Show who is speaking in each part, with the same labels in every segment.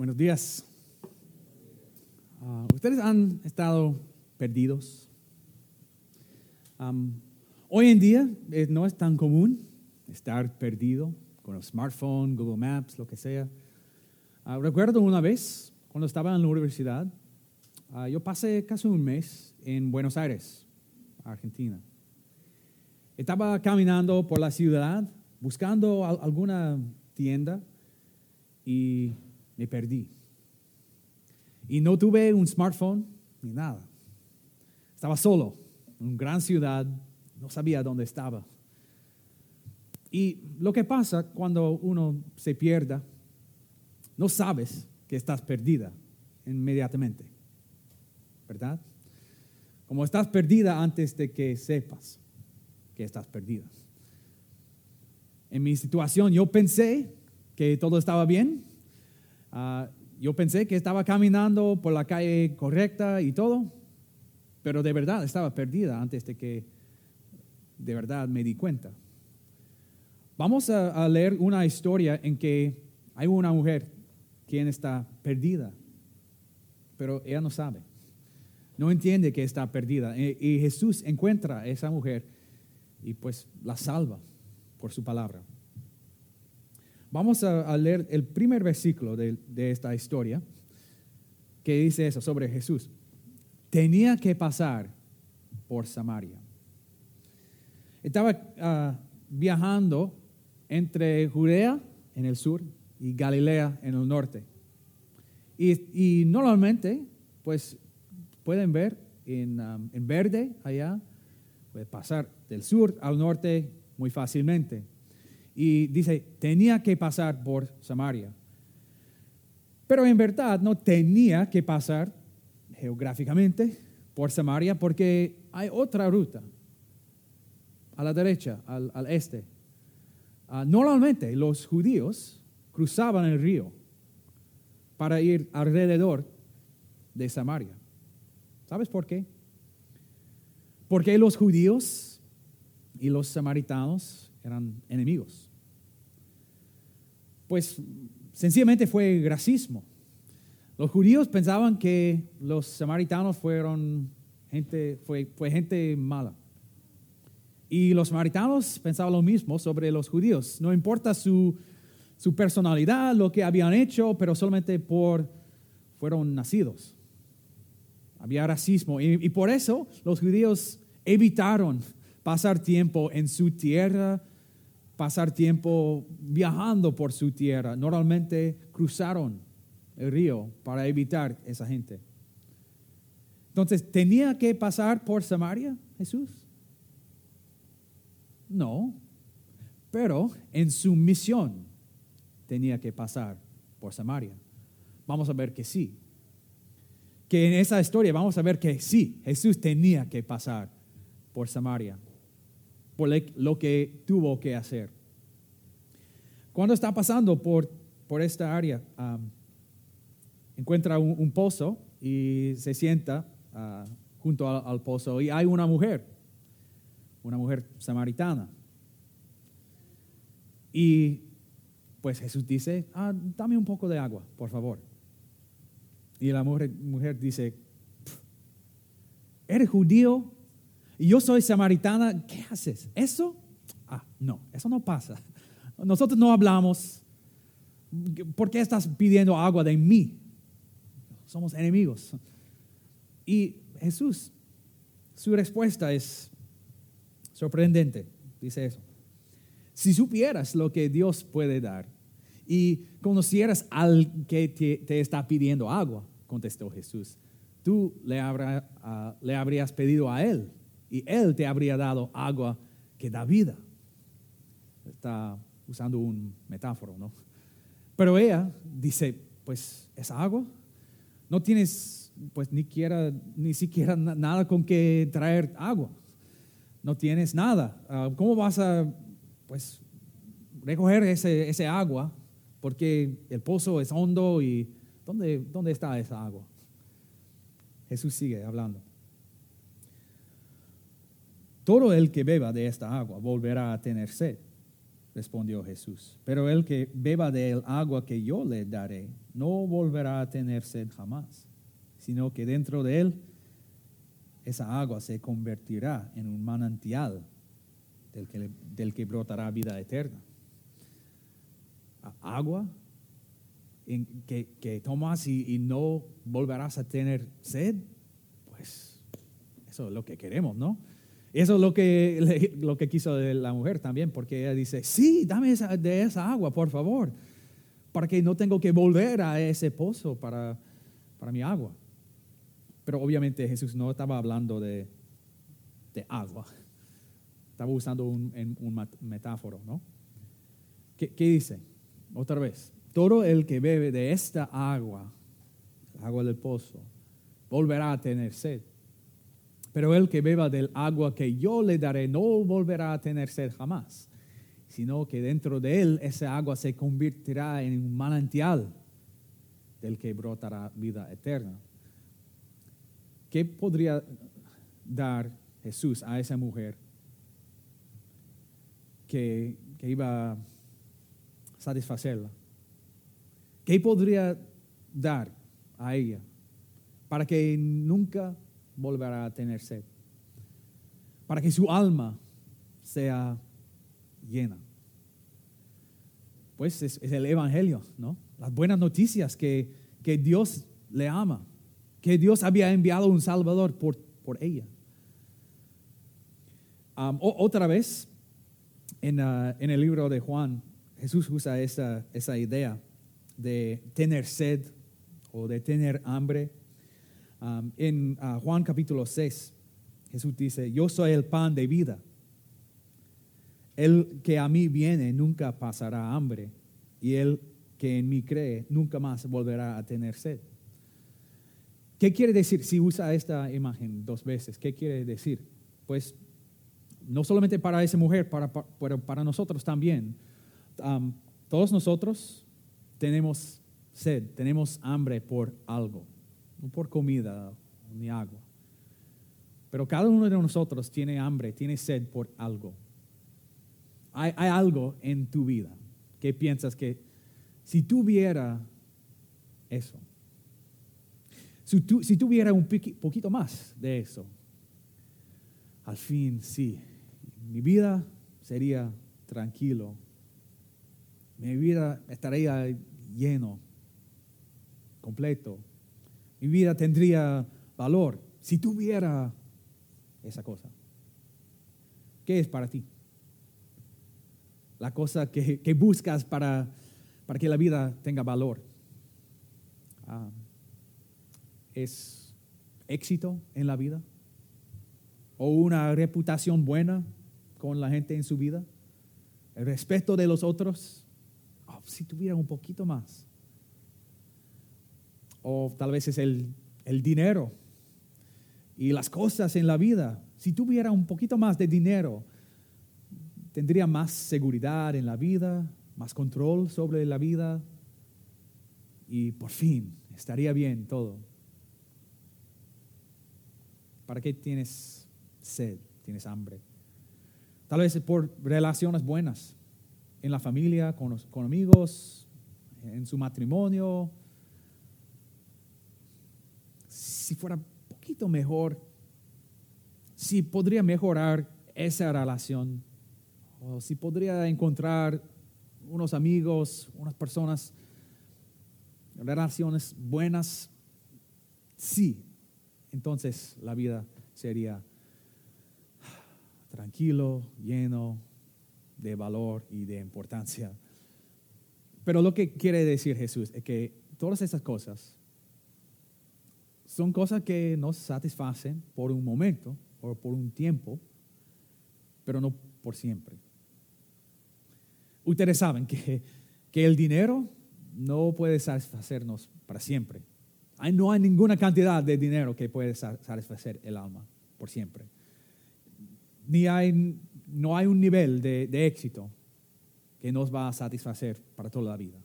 Speaker 1: Buenos días. Ah, ¿Ustedes han estado perdidos? Hoy en día eh, no es tan común estar perdido con el smartphone, Google Maps, lo que sea. Ah, recuerdo una vez, cuando estaba en la universidad, ah, yo pasé casi un mes en Buenos Aires, Argentina. Estaba caminando por la ciudad buscando al- alguna tienda y me perdí. Y no tuve un smartphone ni nada. Estaba solo en una gran ciudad, no sabía dónde estaba. Y lo que pasa cuando uno se pierda, no sabes que estás perdida inmediatamente, ¿verdad? Como estás perdida antes de que sepas que estás perdida. En mi situación yo pensé que todo estaba bien. Ah, yo pensé que estaba caminando por la calle correcta y todo, pero de verdad estaba perdida antes de que de verdad me di cuenta. Vamos a, leer una historia en que hay una mujer quien está perdida, pero ella no sabe, no entiende que está perdida. Y, y Jesús encuentra a esa mujer y pues la salva por su palabra. Vamos a, leer el primer versículo de, esta historia que dice eso sobre Jesús. Tenía que pasar por Samaria. Estaba ah, viajando entre Judea en el sur y Galilea en el norte. Y, normalmente, pues pueden ver en, en verde allá, puede pasar del sur al norte muy fácilmente. Y dice, tenía que pasar por Samaria. Pero en verdad no tenía que pasar geográficamente por Samaria porque hay otra ruta a la derecha, al, este. Ah, normalmente los judíos cruzaban el río para ir alrededor de Samaria. ¿Sabes por qué? Porque los judíos y los samaritanos eran enemigos. Pues sencillamente fue racismo. Los judíos pensaban que los samaritanos fueron gente, fue, gente mala. Y los samaritanos pensaban lo mismo sobre los judíos. No importa su, su personalidad, lo que habían hecho, pero solamente por fueron nacidos. Había racismo. Y por eso los judíos evitaron pasar tiempo en su tierra, pasar tiempo viajando por su tierra. Normalmente cruzaron el río para evitar esa gente. Entonces, ¿tenía que pasar por Samaria Jesús? No, pero en su misión tenía que pasar por Samaria. Vamos a ver que sí. Que en esa historia vamos a ver que sí, Jesús tenía que pasar por Samaria, lo que tuvo que hacer. Cuando está pasando por, por esta área, encuentra un, pozo y se sienta uh, junto al, al pozo y hay una mujer, una mujer samaritana. Y pues Jesús dice, ah, dame un poco de agua, por favor. Y la mujer, mujer dice, ¿eres judío? Y yo soy samaritana, ¿qué haces? ¿Eso? Ah, no, eso no pasa. Nosotros no hablamos. ¿Por qué estás pidiendo agua de mí? Somos enemigos. Y Jesús, su respuesta es sorprendente. Dice eso. Si supieras lo que Dios puede dar y conocieras al que te, está pidiendo agua, contestó Jesús, tú le, habrá, uh, le habrías pedido a Él y Él te habría dado agua que da vida. Está usando un metáforo, ¿no? Pero ella dice, pues esa agua, no tienes pues ni, quiera, ni siquiera nada con que traer agua, no tienes nada. Uh, ¿Cómo vas a pues recoger ese, ese, agua? Porque el pozo es hondo y ¿dónde, ¿dónde está esa agua? Jesús sigue hablando. Todo el que beba de esta agua volverá a tener sed. respondió Jesús. Pero el que beba del agua que yo le daré no volverá a tener sed jamás, sino que dentro de él esa agua se convertirá en un manantial del que, brotará vida eterna. Agua que, que, tomas y no volverás a tener sed, pues eso es lo que queremos, ¿no? Eso es lo que, lo que quiso la mujer también, porque ella dice, sí, dame de esa agua, por favor, para que no tengo que volver a ese pozo para, para mi agua. Pero obviamente Jesús no estaba hablando de, de agua, estaba usando un, un metáforo, ¿no? ¿Qué, ¿Qué dice? Otra vez, todo el que bebe de esta agua, agua del pozo, volverá a tener sed. Pero el que beba del agua que yo le daré no volverá a tener sed jamás, sino que dentro de él esa agua se convertirá en un manantial del que brotará vida eterna. ¿Qué podría dar Jesús a esa mujer que, que iba a satisfacerla? ¿Qué podría dar a ella para que nunca volverá a tener sed. Para que su alma sea llena. Pues es, el Evangelio, ¿no? Las buenas noticias que, que, Dios le ama, que Dios había enviado un Salvador por, por ella. otra vez, en, uh, en, el libro de Juan, Jesús usa esa, esa idea de tener sed o de tener hambre Um, en uh, Juan capítulo 6, Jesús dice, yo soy el pan de vida. El que a mí viene nunca pasará hambre y el que en mí cree nunca más volverá a tener sed. ¿Qué quiere decir si usa esta imagen dos veces? ¿Qué quiere decir? Pues no solamente para esa mujer, para, para nosotros también. Um, todos nosotros tenemos sed, tenemos hambre por algo no por comida ni agua. Pero cada uno de nosotros tiene hambre, tiene sed por algo. Hay, algo en tu vida que piensas que si tuviera eso, si, tu, si tuviera un poquito más de eso, al fin sí, mi vida sería tranquilo, mi vida estaría lleno, completo, mi vida tendría valor si tuviera esa cosa. ¿Qué es para ti? La cosa que, buscas para, para, que la vida tenga valor. Ah, ¿Es éxito en la vida? ¿O una reputación buena con la gente en su vida? ¿El respeto de los otros? Oh, si tuviera un poquito más o tal vez es el, dinero y las cosas en la vida. Si tuviera un poquito más de dinero, tendría más seguridad en la vida, más control sobre la vida y por fin estaría bien todo. ¿Para qué tienes sed? Tienes hambre. Tal vez por relaciones buenas en la familia, con, con amigos, en su matrimonio, si fuera un poquito mejor, si podría mejorar esa relación, o si podría encontrar unos amigos, unas personas, relaciones buenas, sí, entonces la vida sería tranquilo, lleno de valor y de importancia. Pero lo que quiere decir Jesús es que todas esas cosas son cosas que nos satisfacen por un momento o por un tiempo, pero no por siempre. Ustedes saben que, que el dinero no puede satisfacernos para siempre. no hay ninguna cantidad de dinero que puede satisfacer el alma por siempre. Ni hay, no hay un nivel de, de éxito que nos va a satisfacer para toda la vida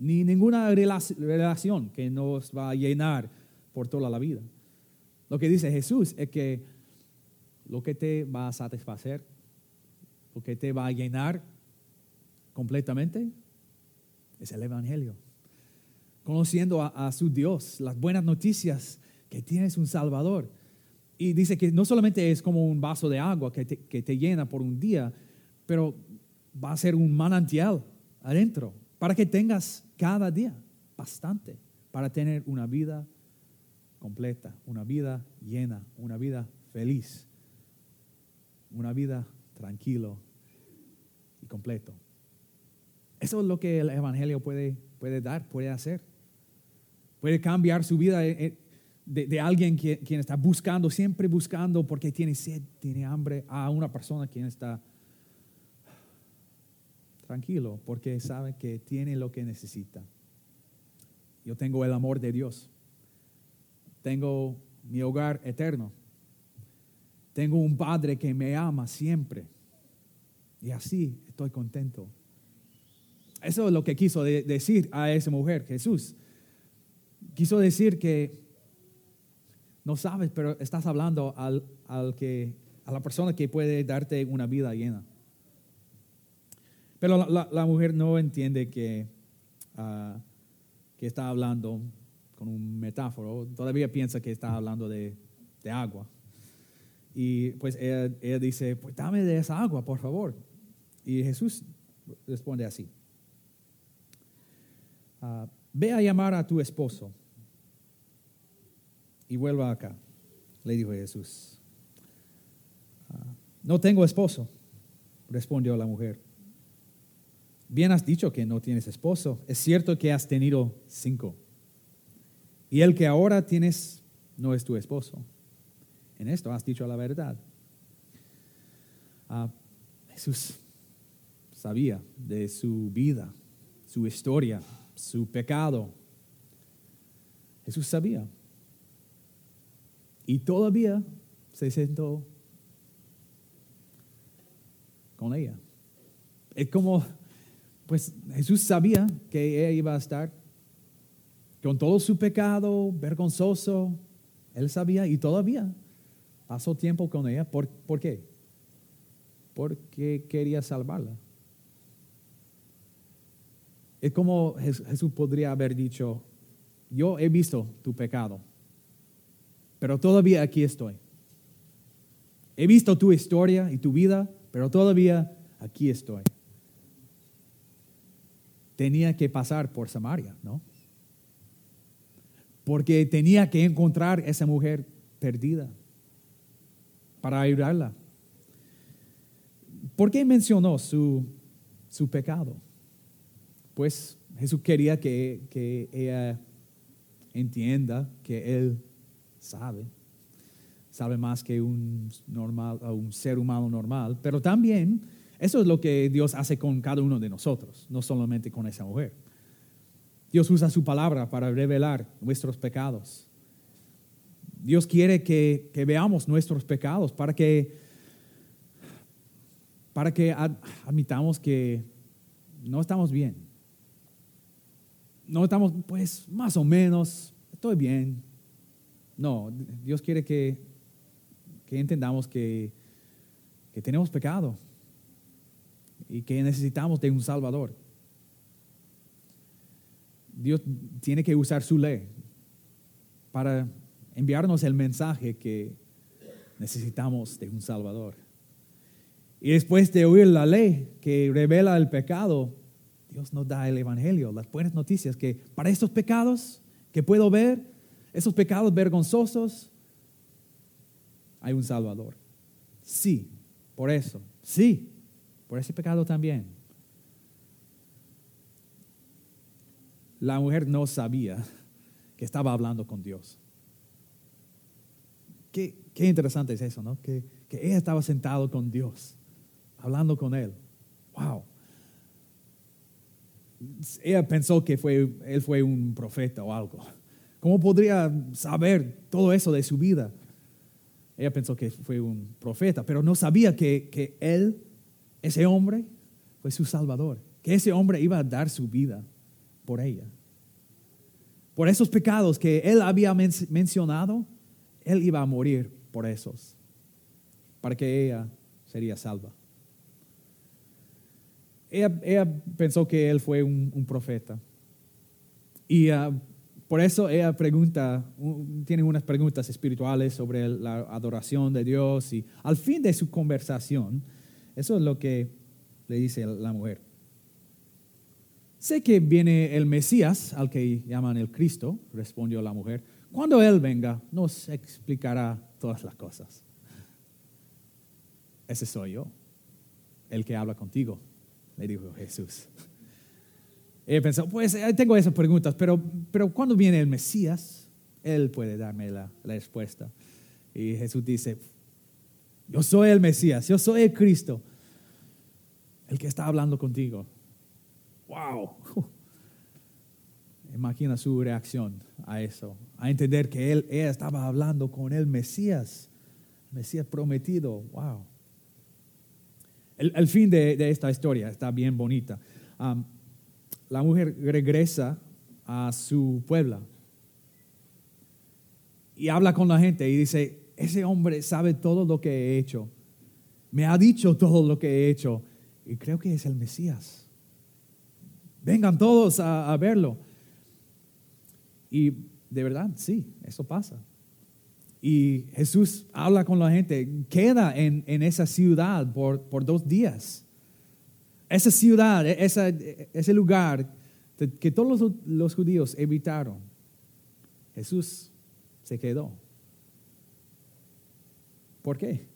Speaker 1: ni ninguna relación que nos va a llenar por toda la vida. Lo que dice Jesús es que lo que te va a satisfacer lo que te va a llenar completamente, es el Evangelio. Conociendo a, su Dios, las buenas noticias que tienes un Salvador. Y dice que no solamente es como un vaso de agua que te, que te llena por un día, pero va a ser un manantial adentro para que tengas cada día bastante para tener una vida completa, una vida llena, una vida feliz, una vida tranquilo y completo. Eso es lo que el Evangelio puede, puede dar, puede hacer. Puede cambiar su vida eh, eh, de, alguien quien está buscando, siempre buscando porque tiene sed, tiene hambre, a una persona quien está tranquilo porque sabe que tiene lo que necesita. Yo tengo el amor de Dios. Tengo mi hogar eterno. Tengo un padre que me ama siempre. Y así estoy contento. Eso es lo que quiso decir a esa mujer, Jesús. Quiso decir que no sabes, pero estás hablando al, que, a la persona que puede darte una vida llena. Pero la, mujer no entiende que, ah, que está hablando con un metáforo, todavía piensa que está hablando de, agua. Y pues ella, dice, pues dame de esa agua, por favor. Y Jesús responde así. Ah, ve a llamar a tu esposo y vuelva acá, le dijo Jesús. Ah, no tengo esposo, respondió la mujer. Bien has dicho que no tienes esposo. Es cierto que has tenido cinco. Y el que ahora tienes no es tu esposo. En esto has dicho la verdad. Ah, Jesús sabía de su vida, su historia, su pecado. Jesús sabía. Y todavía se sentó con ella. Es como, pues Jesús sabía que ella iba a estar con todo su pecado, vergonzoso. Él sabía y todavía pasó tiempo con ella. ¿Por, ¿por qué? Porque quería salvarla. Es como Jesús podría haber dicho, yo he visto tu pecado, pero todavía aquí estoy. He visto tu historia y tu vida, pero todavía aquí estoy. Tenía que pasar por Samaria, ¿no? Porque tenía que encontrar esa mujer perdida para ayudarla. ¿Por qué mencionó su, su pecado? pues Jesús quería que, ella entienda que Él sabe, sabe más que un, normal, un ser humano normal, pero también eso es lo que Dios hace con cada uno de nosotros, no solamente con esa mujer. Dios usa su palabra para revelar nuestros pecados. Dios quiere que, veamos nuestros pecados para que, para que admitamos que no estamos bien no estamos, pues, más o menos, estoy bien. No, Dios quiere que, que entendamos que, que tenemos pecado y que necesitamos de un Salvador. Dios tiene que usar su ley para enviarnos el mensaje que necesitamos de un Salvador. Y después de oír la ley que revela el pecado, Dios nos da el Evangelio, las buenas noticias, que para estos pecados que puedo ver, esos pecados vergonzosos, hay un Salvador. Sí, por eso, sí, por ese pecado también. La mujer no sabía que estaba hablando con Dios. Qué, interesante es eso, ¿no? Que, que ella estaba sentado con Dios, hablando con Él. Wow ella pensó que fue, él fue un profeta o algo. ¿Cómo podría saber todo eso de su vida? Ella pensó que fue un profeta, pero no sabía que, que él, ese hombre, fue su salvador, que ese hombre iba a dar su vida por ella. Por esos pecados que él había mencionado, él iba a morir por esos, para que ella sería salva. ella, pensó que él fue un, profeta. Y ah, por eso ella pregunta, tiene unas preguntas espirituales sobre la adoración de Dios y al fin de su conversación, eso es lo que le dice la mujer. Sé que viene el Mesías, al que llaman el Cristo, respondió la mujer. Cuando Él venga, nos explicará todas las cosas. Ese soy yo, el que habla contigo, le dijo Jesús. He pensado, pues eh, tengo esas preguntas, pero, pero cuando viene el Mesías, Él puede darme la, la respuesta. Y Jesús dice, yo soy el Mesías, yo soy el Cristo, el que está hablando contigo. ¡Wow! Imagina su reacción a eso, a entender que él, estaba hablando con el Mesías, Mesías prometido. ¡Wow! El, fin de, esta historia está bien bonita. la mujer regresa a su pueblo y habla con la gente y dice, ese hombre sabe todo lo que he hecho, me ha dicho todo lo que he hecho y creo que es el Mesías. Vengan todos a, verlo. Y de verdad, sí, eso pasa. Y Jesús habla con la gente, queda en, esa ciudad por, por, dos días. Esa ciudad, e, ese lugar que todos los, los judíos evitaron, Jesús se quedó. ¿Por qué?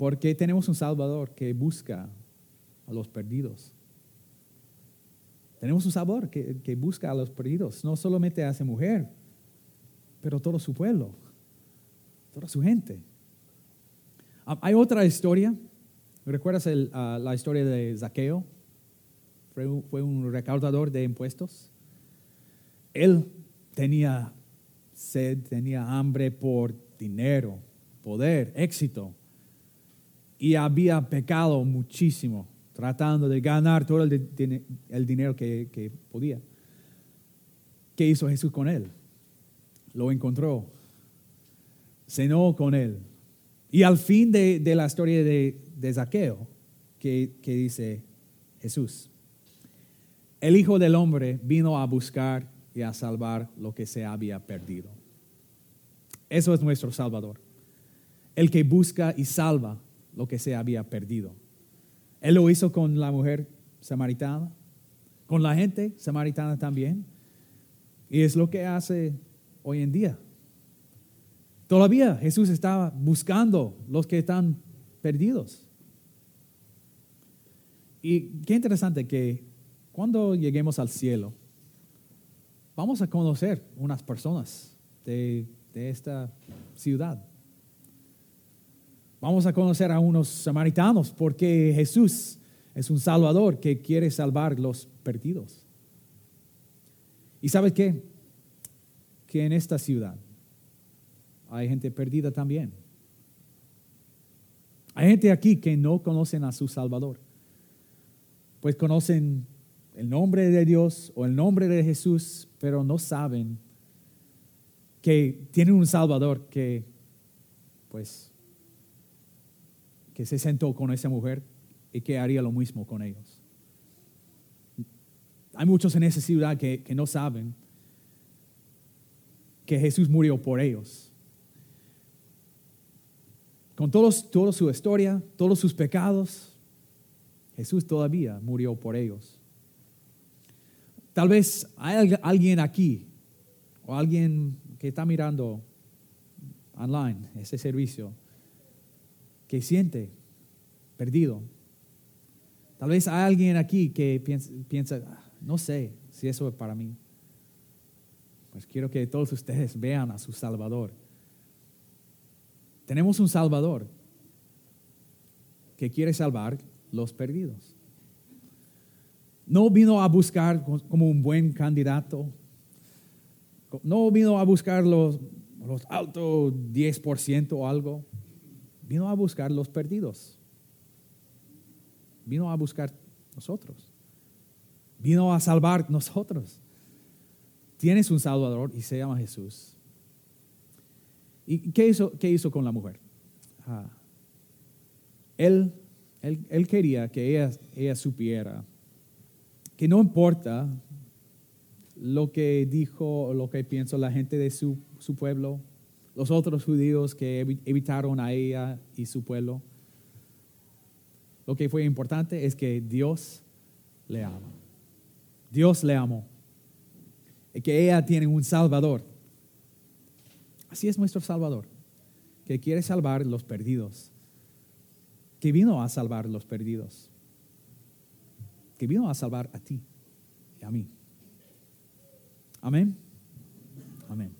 Speaker 1: Porque tenemos un Salvador que busca a los perdidos. Tenemos un sabor que, busca a los perdidos, no solamente a esa mujer, pero todo su pueblo, toda su gente. Ah, hay otra historia. ¿Recuerdas ah, la historia de Zaqueo? Fue un, recaudador de impuestos. Él tenía sed, tenía hambre por dinero, poder, éxito. Y había pecado muchísimo tratando de ganar todo el, dinero que, podía. ¿Qué hizo Jesús con él? Lo encontró, cenó con él. Y al fin de, la historia de, de Zaqueo, que, dice Jesús, el Hijo del Hombre vino a buscar y a salvar lo que se había perdido. Eso es nuestro Salvador. El que busca y salva lo que se había perdido. Él lo hizo con la mujer samaritana, con la gente samaritana también. Y es lo que hace hoy en día. Todavía Jesús estaba buscando los que están perdidos. Y qué interesante que cuando lleguemos al cielo, vamos a conocer unas personas de, de esta ciudad. Vamos a conocer a unos samaritanos porque Jesús es un salvador que quiere salvar los perdidos. ¿Y sabes qué? Que en esta ciudad hay gente perdida también. Hay gente aquí que no conocen a su Salvador. Pues conocen el nombre de Dios o el nombre de Jesús, pero no saben que tienen un Salvador que, pues, que se sentó con esa mujer y que haría lo mismo con ellos. Hay muchos en esa ciudad que, no saben que Jesús murió por ellos. Con todos, toda su historia, todos sus pecados, Jesús todavía murió por ellos. Tal vez hay alguien aquí o alguien que está mirando online ese servicio que siente perdido. Tal vez hay alguien aquí que piensa, ah, no sé si eso es para mí. Pues quiero que todos ustedes vean a su Salvador. Tenemos un Salvador que quiere salvar los perdidos. No vino a buscar como un buen candidato. No vino a buscar los, los altos 10% o algo vino a buscar los perdidos. Vino a buscar nosotros. Vino a salvar nosotros. Tienes un Salvador y se llama Jesús. ¿Y qué hizo, qué hizo con la mujer? Ah, él Él, él quería que ella, ella supiera que no importa lo que dijo o lo que piensa la gente de su, su pueblo, los otros judíos que evitaron a ella y su pueblo, lo que fue importante es que Dios le ama. Dios le amó. Y que ella tiene un Salvador. Así es nuestro Salvador, que quiere salvar los perdidos, que vino a salvar los perdidos, que vino a salvar a ti y a mí. Amén. Amén.